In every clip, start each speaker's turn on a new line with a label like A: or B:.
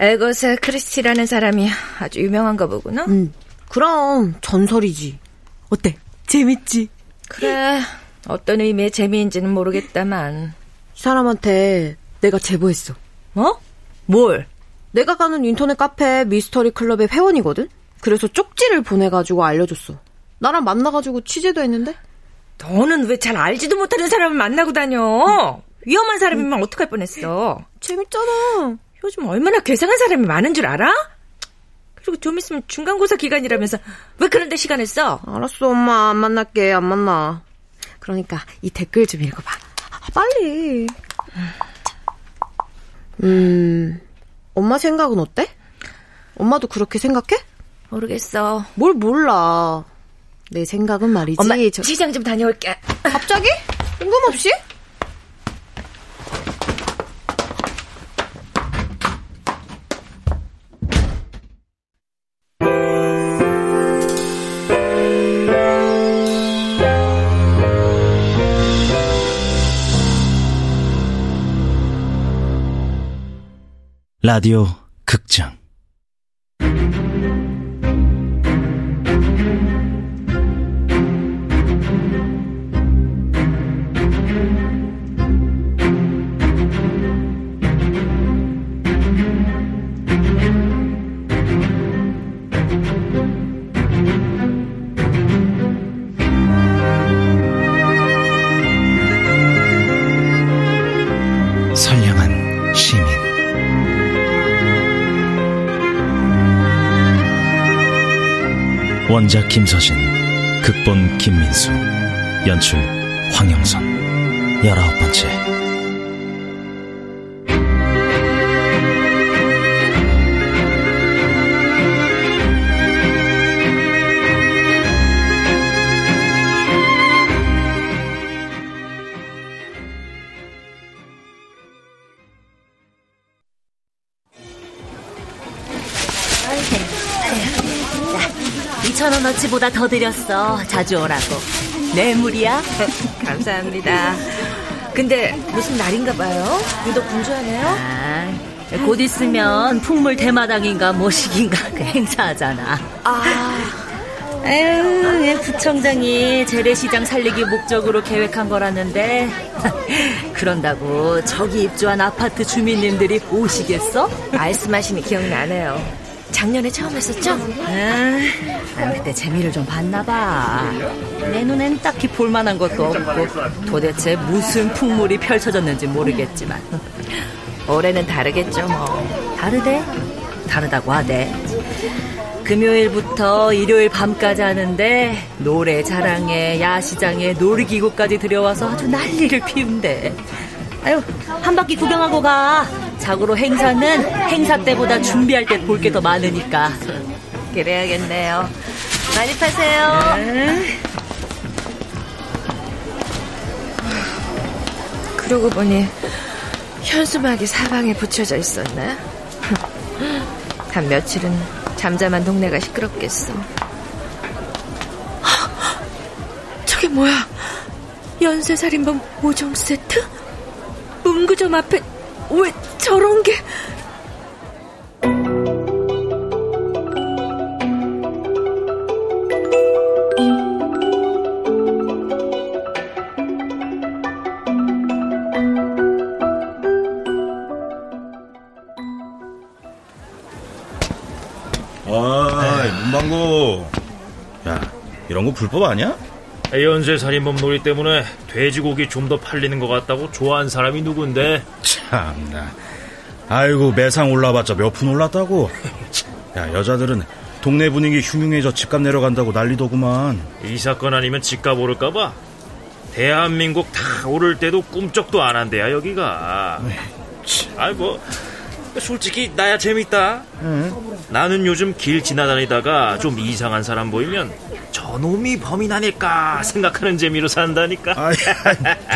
A: 에거사 크리스티라는 사람이 아주 유명한가 보구나.
B: 응. 그럼 전설이지. 어때? 재밌지?
A: 그래. 어떤 의미의 재미인지는 모르겠다만.
B: 이 사람한테 내가 제보했어.
A: 뭐? 뭘?
B: 내가 가는 인터넷 카페 미스터리 클럽의 회원이거든? 그래서 쪽지를 보내가지고 알려줬어. 나랑 만나가지고 취재도 했는데?
A: 너는 왜 잘 알지도 못하는 사람을 만나고 다녀? 위험한 사람이면 어떡할 뻔했어.
B: 재밌잖아.
A: 요즘 얼마나 괴상한 사람이 많은 줄 알아? 그리고 좀 있으면 중간고사 기간이라면서 왜 그런데 시간을 써?
B: 알았어, 엄마. 안 만날게. 안 만나. 그러니까 이 댓글 좀 읽어봐. 아, 빨리. 음, 엄마 생각은 어때? 엄마도 그렇게 생각해?
A: 모르겠어.
B: 뭘 몰라. 내 생각은 말이지.
A: 엄마, 저... 시장 좀 다녀올게.
B: 갑자기? 뜬금없이?
C: 라디오 극장 원작 김서진, 극본 김민수, 연출 황영선, 열아홉 번째.
D: 천 원어치보다 더 드렸어. 자주 오라고. 뇌물이야?
A: 감사합니다. 근데 무슨 날인가 봐요? 유독 분주하네요?
D: 아, 곧 있으면 풍물 대마당인가 뭐식인가 그 행사하잖아.
A: 아.
D: 아유, 부청장이 재래시장 살리기 목적으로 계획한 거라는데 그런다고 저기 입주한 아파트 주민님들이 오시겠어?
A: 말씀하시니 기억나네요. 작년에 처음 했었죠?
D: 아, 그때 재미를 좀 봤나 봐. 내 눈엔 딱히 볼만한 것도 없고 도대체 무슨 풍물이 펼쳐졌는지 모르겠지만
A: 올해는 다르겠죠 뭐.
D: 다르대? 다르다고 하대. 금요일부터 일요일 밤까지 하는데 노래 자랑에 야시장에 놀이기구까지 들여와서 아주 난리를 피운대. 아유 한 바퀴 구경하고 가. 자고로 행사는 행사 때보다 준비할 때 볼 게 더 많으니까.
A: 그래야겠네요. 많이 파세요.
D: 네.
A: 그러고 보니 현수막이 사방에 붙여져 있었네. 한 며칠은 잠잠한 동네가 시끄럽겠어. 저게 뭐야? 연쇄살인범 5종 세트? 문구점 앞에 왜 저런 게...
E: 아, 문방구. 야, 이런 거 불법 아니야?
F: 연쇄 살인범 놀이 때문에 돼지고기 좀 더 팔리는 것 같다고 좋아하는 사람이 누군데?
E: 참나. 아이고 매상 올라봤자 몇 푼 올랐다고. 야 여자들은 동네 분위기 흉흉해져 집값 내려간다고 난리더구만.
F: 이 사건 아니면 집값 오를까봐. 대한민국 다 오를 때도 꿈쩍도 안 한대야 여기가. 아이 뭐 솔직히 나야 재밌다.
E: 응?
F: 나는 요즘 길 지나다니다가 좀 이상한 사람 보이면 저놈이 범인 아닐까 생각하는 재미로 산다니까.
E: 아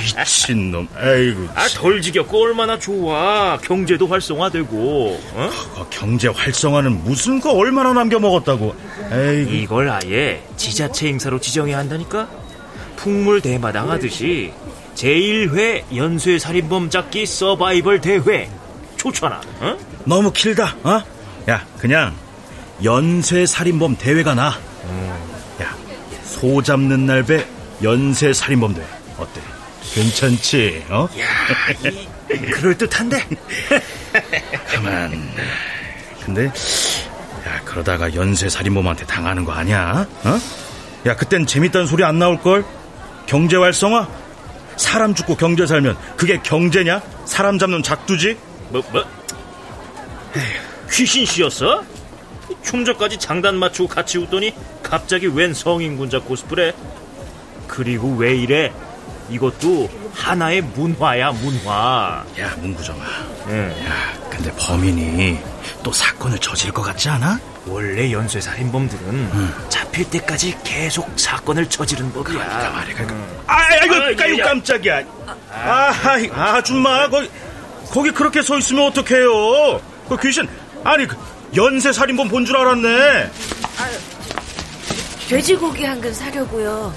E: 미친놈. 아이고.
F: 아 덜 지겹고 얼마나 좋아. 경제도 활성화되고. 어?
E: 아, 경제 활성화는 무슨 거 얼마나 남겨 먹었다고.
F: 이걸 아예 지자체 행사로 지정해야 한다니까. 풍물 대마당 하듯이 제1회 연쇄 살인범 잡기 서바이벌 대회 좋잖아. 어?
E: 너무 길다. 어? 야, 그냥 연쇄 살인범 대회가 나. 야, 소 잡는 날 배 연쇄 살인범 대회 어때? 괜찮지? 어?
F: 그럴 듯한데.
E: 가만. 근데 야 그러다가 연쇄 살인범한테 당하는 거 아니야? 어? 야 그땐 재밌다는 소리 안 나올 걸? 경제 활성화? 사람 죽고 경제 살면 그게 경제냐? 사람 잡는 작두지?
F: 뭐 뭐? 귀신 씨였어? 좀 전까지 장단 맞추고 같이 웃더니 갑자기 웬 성인군자 코스프레? 그리고 왜 이래? 이것도 하나의 문화야 문화.
E: 야 문구정아.
F: 응.
E: 야 근데 범인이 또 사건을 저질 것 같지 않아?
F: 원래 연쇄 살인범들은 잡힐 때까지 계속 사건을 저지른 법이야.
E: 그러니까 말이야. 그러니까. 아, 아이고,
F: 아,
E: 아이고
F: 야.
E: 깜짝이야. 아, 아이, 아줌마, 거기, 거기 그렇게 서 있으면 어떡해요? 그 귀신, 아니, 그 연쇄 살인범 본 줄 알았네.
A: 돼지고기 한 근 사려고요.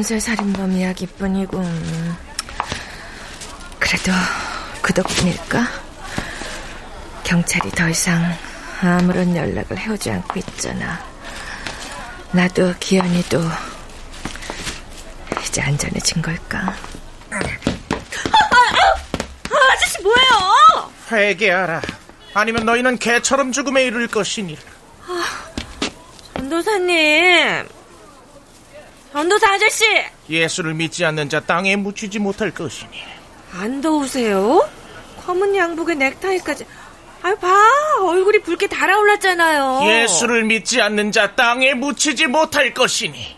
A: 온통 연쇄살인범 이야기뿐이군. 그래도 그 덕분일까? 경찰이 더 이상 아무런 연락을 해오지 않고 있잖아. 나도 기현이도 이제 안전해진 걸까? 아저씨 뭐예요?
G: 회개하라. 아니면 너희는 개처럼 죽음에 이를 것이니라.
A: 전도사님, 전도사 아저씨
G: 예수를 믿지 않는 자 땅에 묻히지 못할 것이니.
A: 안 더우세요? 검은 양복에 넥타이까지. 아유 봐 얼굴이 붉게 달아올랐잖아요.
G: 예수를 믿지 않는 자 땅에 묻히지 못할 것이니.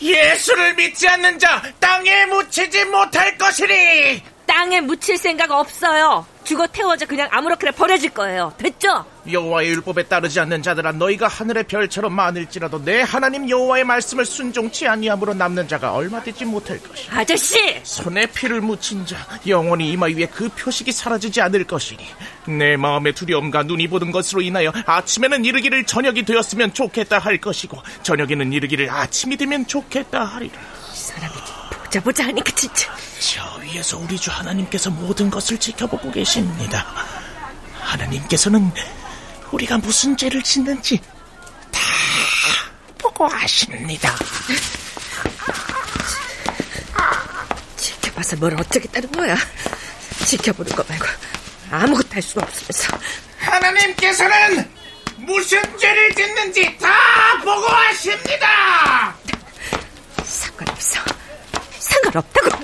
G: 예수를 믿지 않는 자 땅에 묻히지 못할 것이니.
A: 땅에 묻힐 생각 없어요. 죽어 태워져 그냥 아무렇게나 버려질 거예요. 됐죠?
G: 여호와의 율법에 따르지 않는 자들아 너희가 하늘의 별처럼 많을지라도 내 하나님 여호와의 말씀을 순종치 아니함으로 남는 자가 얼마 되지 못할 것이니.
A: 아저씨!
G: 손에 피를 묻힌 자 영원히 이마 위에 그 표식이 사라지지 않을 것이니 내 마음의 두려움과 눈이 보는 것으로 인하여 아침에는 이르기를 저녁이 되었으면 좋겠다 할 것이고 저녁에는 이르기를 아침이 되면 좋겠다 하리라
A: 이 사람이 보자 보자 하니까 진짜.
G: 저 위에서 우리 주 하나님께서 모든 것을 지켜보고 계십니다 하나님께서는 우리가 무슨 죄를 짓는지 다 보고 아십니다
A: 지켜봐서 뭘 어쩌겠다는 거야. 지켜보는 거 말고 아무것도 할 수가 없으면서.
G: 하나님께서는 무슨 죄를 짓는지 다 보고 아십니다
A: 상관없어. 상관없다고.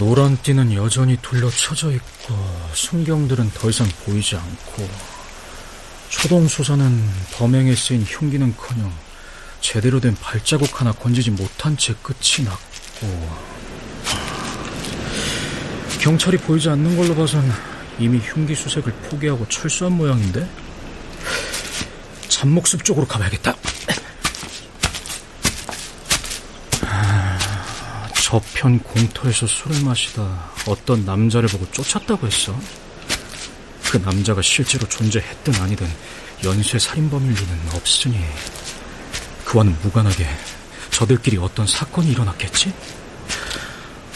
C: 노란 띠는 여전히 둘러쳐져 있고 순경들은 더 이상 보이지 않고 초동수사는 범행에 쓰인 흉기는커녕 제대로 된 발자국 하나 건지지 못한 채 끝이 났고 경찰이 보이지 않는 걸로 봐선 이미 흉기 수색을 포기하고 철수한 모양인데 잡목숲 쪽으로 가봐야겠다. 저편 공터에서 술을 마시다 어떤 남자를 보고 쫓았다고 했어. 그 남자가 실제로 존재했든 아니든 연쇄 살인범일 리는 없으니 그와는 무관하게 저들끼리 어떤 사건이 일어났겠지?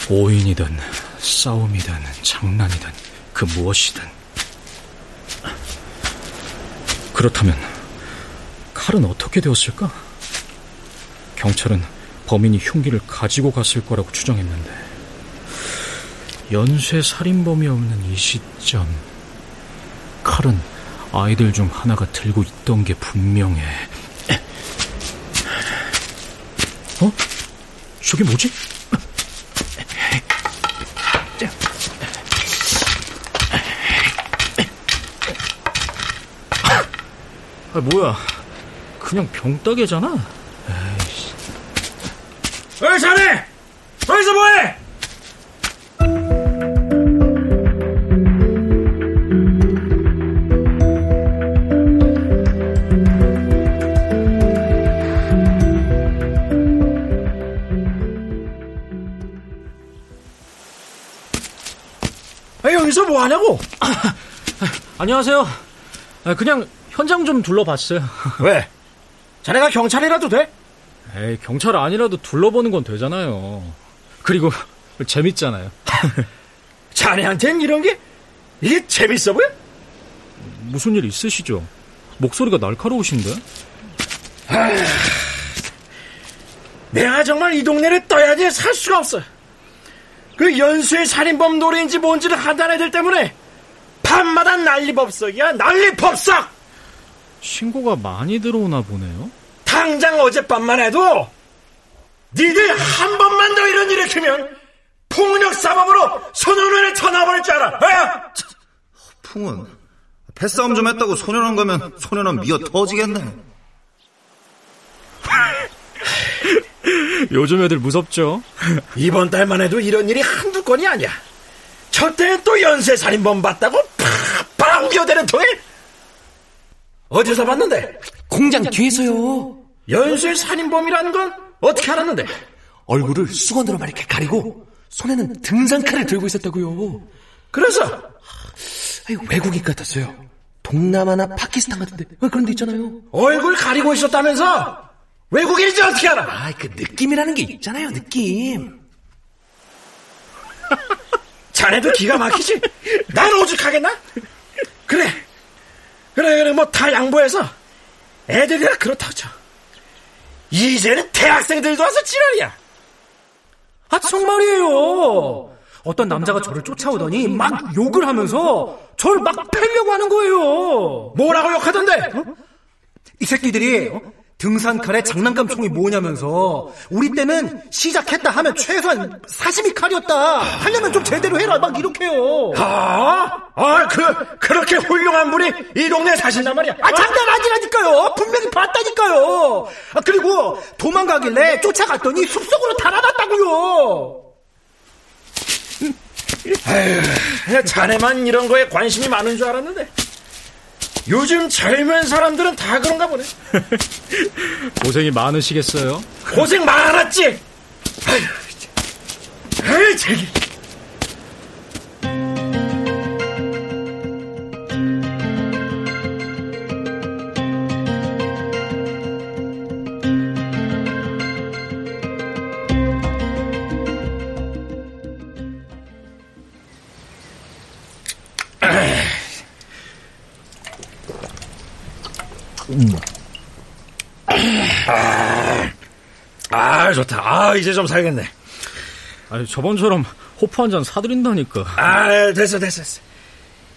C: 오인이든 싸움이든 장난이든 그 무엇이든 그렇다면 칼은 어떻게 되었을까? 경찰은 범인이 흉기를 가지고 갔을 거라고 추정했는데 연쇄 살인범이 없는 이 시점 칼은 아이들 중 하나가 들고 있던 게 분명해 어? 저게 뭐지? 아, 뭐야. 그냥
H: 병따개잖아. 여기서 뭐 하냐고?
C: 안녕하세요. 아, 그냥 현장 좀 둘러봤어요.
H: 왜? 자네가 경찰이라도 돼?
C: 에이, 경찰 아니라도 둘러보는 건 되잖아요. 그리고 재밌잖아요.
H: 자네한텐 이런 게 이게 재밌어 보여?
C: 무슨 일 있으시죠? 목소리가 날카로우신데?
H: 내가 정말 이 동네를 떠야지 살 수가 없어. 그 연수의 살인범 노래인지 뭔지를 하던 애들 때문에 밤마다 난리법석이야 난리법석!
C: 신고가 많이 들어오나 보네요.
H: 당장 어젯밤만 해도 니들 한 번만 더 이런 일을 크면 폭력 사범으로 소년원에 쳐나버릴 줄 알아. 어?
I: 풍은 패싸움 좀 했다고 소년원 가면 소년원 미어 터지겠네.
C: 요즘 애들 무섭죠?
H: 이번 달만 해도 이런 일이 한두 건이 아니야. 저때는 또 연쇄 살인범 봤다고 팍팍 우겨대는 통일? 어디서 봤는데?
J: 공장 뒤에서요.
H: 연쇄 살인범이라는 건 어떻게 알았는데?
J: 얼굴을 수건으로만 이렇게 가리고 손에는 등산칼을 들고 있었다고요.
H: 그래서
J: 외국인 같았어요. 동남아나 파키스탄 같은데 어, 그런 데 있잖아요.
H: 얼굴 가리고 있었다면서 외국인인지 어떻게 알아?
J: 아, 그 느낌이라는 게 있잖아요, 느낌.
H: 자네도 기가 막히지? 난 오죽하겠나? 그래. 그래, 그래, 뭐 다 양보해서 애들이라 그렇다고 쳐. 이제는 대학생들도 와서 지랄이야.
K: 아, 정말이에요. 어떤 남자가 저를 쫓아오더니 막 욕을 하면서 저를 막 패려고 하는 거예요.
H: 뭐라고 욕하던데?
K: 이 새끼들이 어? 등산칼에 장난감 총이 뭐냐면서 우리 때는 시작했다 하면 최소한 사시미 칼이었다. 하려면 좀 제대로 해라. 막 이렇게요.
H: 아, 아, 그, 그렇게 훌륭한 분이 이 동네에 사신단 말이야.
K: 아, 장난 아니라니까요. 분명히 봤다니까요. 아, 그리고 도망가길래 쫓아갔더니 숲속으로 달아났다고요.
H: 아휴, 자네만 이런 거에 관심이 많은 줄 알았는데. 요즘 젊은 사람들은 다 그런가 보네.
C: 고생이 많으시겠어요?
H: 고생 많았지? 아휴, 아이, 저기. 아, 좋다. 아, 이제 좀 살겠네.
C: 아니, 저번처럼 호프 한 잔 사드린다니까.
H: 아, 됐어, 됐어, 됐어.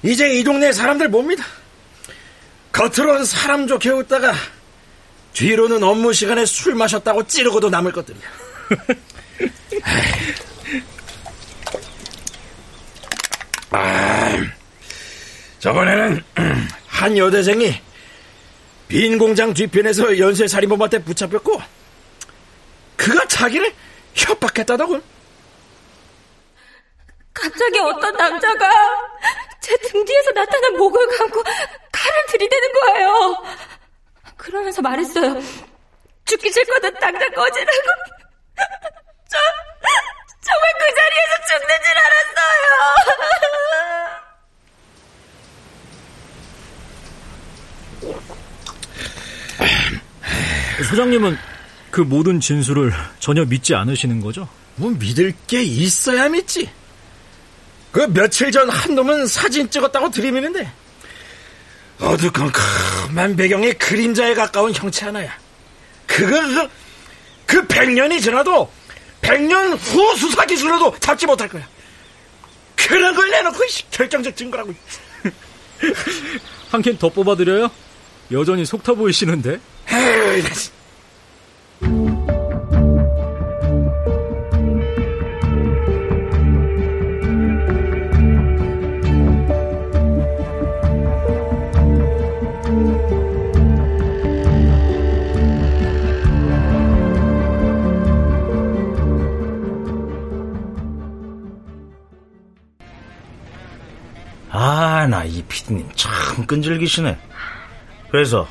H: 이제 이 동네 사람들 뭡니다. 겉으로는 사람 좋게 웃다가 뒤로는 업무 시간에 술 마셨다고 찌르고도 남을 것들이야. 아, 저번에는 한 여대생이 빈 공장 뒤편에서 연쇄 살인범한테 붙잡혔고 그가 자기를 협박했다더군.
A: 갑자기 어떤 남자가 제 등 뒤에서 나타난 목을 감고 칼을 들이대는 거예요. 그러면서 말했어요. 죽기 싫거든 당장 꺼지라고. 저 정말 그 자리에서 죽는 줄 알았어요.
C: 소장님은 그 모든 진술을 전혀 믿지 않으시는 거죠?
H: 뭐 믿을 게 있어야 믿지. 그 며칠 전 한 놈은 사진 찍었다고 들이미는데 어두컴컴한 배경에 그림자에 가까운 형체 하나야. 그거 그, 그 100년이 지나도 100년 후 수사 기술로도 잡지 못할 거야. 그런 걸 내놓고 결정적 증거라고.
C: 한 캔 더 뽑아드려요? 여전히 속타 보이시는데?
H: 에이,
E: 끈질기시네. 그래서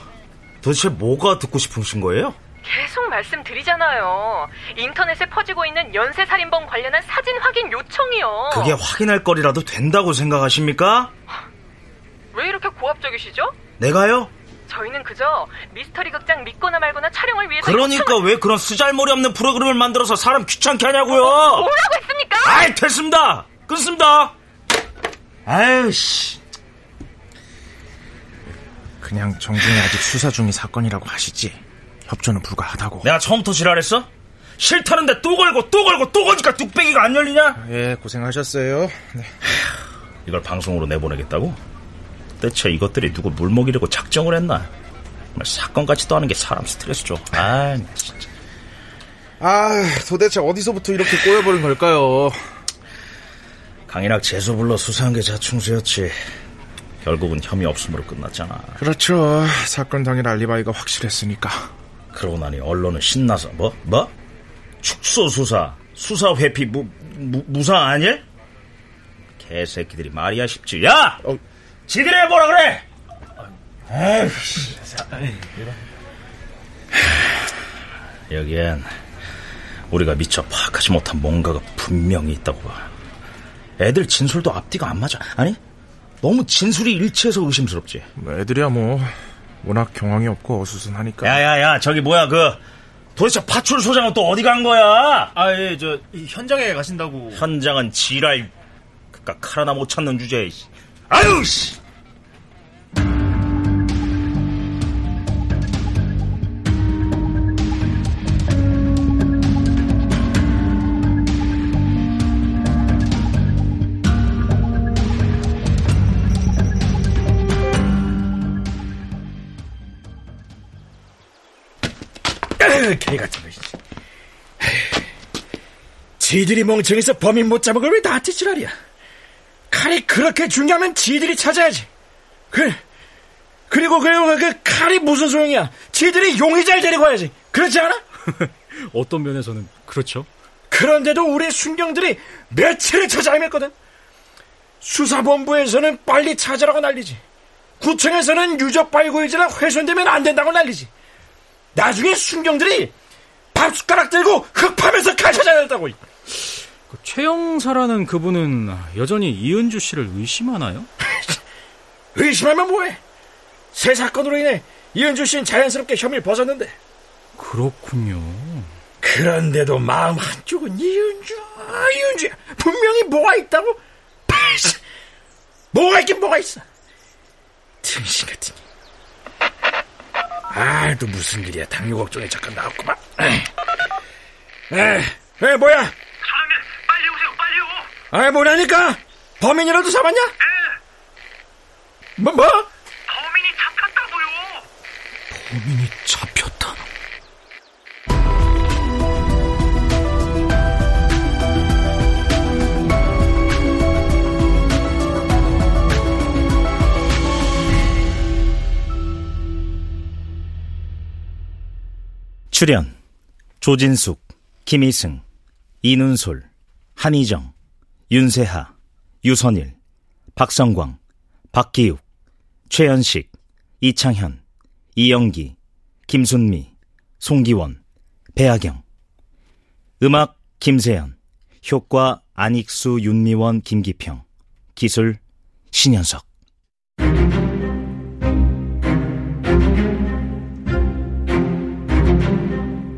E: 도대체 뭐가 듣고 싶으신 거예요?
L: 계속 말씀드리잖아요. 인터넷에 퍼지고 있는 연쇄살인범 관련한 사진 확인 요청이요.
E: 그게 확인할 거리라도 된다고 생각하십니까?
L: 왜 이렇게 고압적이시죠?
E: 내가요?
L: 저희는 그저 미스터리 극장 믿거나 말거나 촬영을 위해서
E: 그러니까
L: 요청을-
E: 왜 그런 쓰잘머리 없는 프로그램을 만들어서 사람 귀찮게 하냐고요?
L: 뭐라고 했습니까?
E: 아이 됐습니다. 끊습니다. 아유 씨.
G: 그냥 정중히 아직 수사 중인 사건이라고 하시지. 협조는 불가하다고.
E: 내가 처음부터 지랄했어? 싫다는데 또 걸고 또 걸고 또 거니까 뚝배기가 안 열리냐?
G: 예, 고생하셨어요. 네.
E: 이걸 방송으로 내보내겠다고? 대체 이것들이 누굴 물먹이려고 작정을 했나? 정말 사건 같지도 않은 게 사람 스트레스 줘. 아, 진짜.
G: 아, 도대체 어디서부터 이렇게 꼬여버린 걸까요?
E: 강인학 재수 불러 수사한 게 자충수였지. 결국은 혐의 없음으로 끝났잖아.
G: 그렇죠. 사건 당일 알리바이가 확실했으니까.
E: 그러고 나니 언론은 신나서 뭐? 뭐? 축소 수사, 수사 회피 무, 무, 무사 아닐? 개새끼들이 말이야 싶지. 야! 지들이 해보라 그래! 씨. 여기엔 우리가 미처 파악하지 못한 뭔가가 분명히 있다고 봐. 애들 진술도 앞뒤가 안 맞아. 아니, 너무 진술이 일치해서 의심스럽지.
G: 애들이야 뭐 워낙 경황이 없고 어수선하니까.
E: 야야야, 저기 뭐야 그 도대체 파출 소장은 또 어디 간 거야?
F: 아, 예, 저, 현장에 가신다고.
E: 현장은 지랄, 그깟 칼 하나 못 찾는 주제에. 씨. 아유, 씨!
H: 개 같은 거. 지들이 멍청해서 범인 못 잡은 걸 왜 나한테 지랄이야? 칼이 그렇게 중요하면 지들이 찾아야지. 그, 그리고 그, 그 칼이 무슨 소용이야? 지들이 용의자를 데리고 와야지. 그렇지 않아?
C: 어떤 면에서는 그렇죠.
H: 그런데도 우리 순경들이 며칠을 찾아 헤맸거든. 수사본부에서는 빨리 찾으라고 난리지. 구청에서는 유적 발굴지라 훼손되면 안 된다고 난리지. 나중에 순경들이 밥숟가락 들고 흙 파면서 칼 찾아야 된다고.
C: 그 최영사라는 그분은 여전히 이은주 씨를 의심하나요?
H: 의심하면 뭐해? 새 사건으로 인해 이은주 씨는 자연스럽게 혐의를 벗었는데.
C: 그렇군요.
H: 그런데도 마음 한쪽은 이은주, 이은주야. 분명히 뭐가 있다고? 뭐가 있긴 뭐가 있어. 등신 같은. 아, 또 무슨 일이야. 당뇨 걱정에 잠깐 나왔구만. 에, 에, 뭐야?
M: 사장님, 빨리 오세요, 빨리요.
H: 아, 뭐라니까? 범인이라도 잡았냐? 뭐, 뭐?
M: 범인이 잡혔다고요.
C: 범인이 잡
E: 출연 조진숙, 김희승, 이눈솔, 한희정, 윤세하, 유선일, 박성광, 박기욱, 최연식, 이창현, 이영기, 김순미, 송기원, 배아경. 음악 김세연 효과 안익수, 윤미원, 김기평. 기술 신현석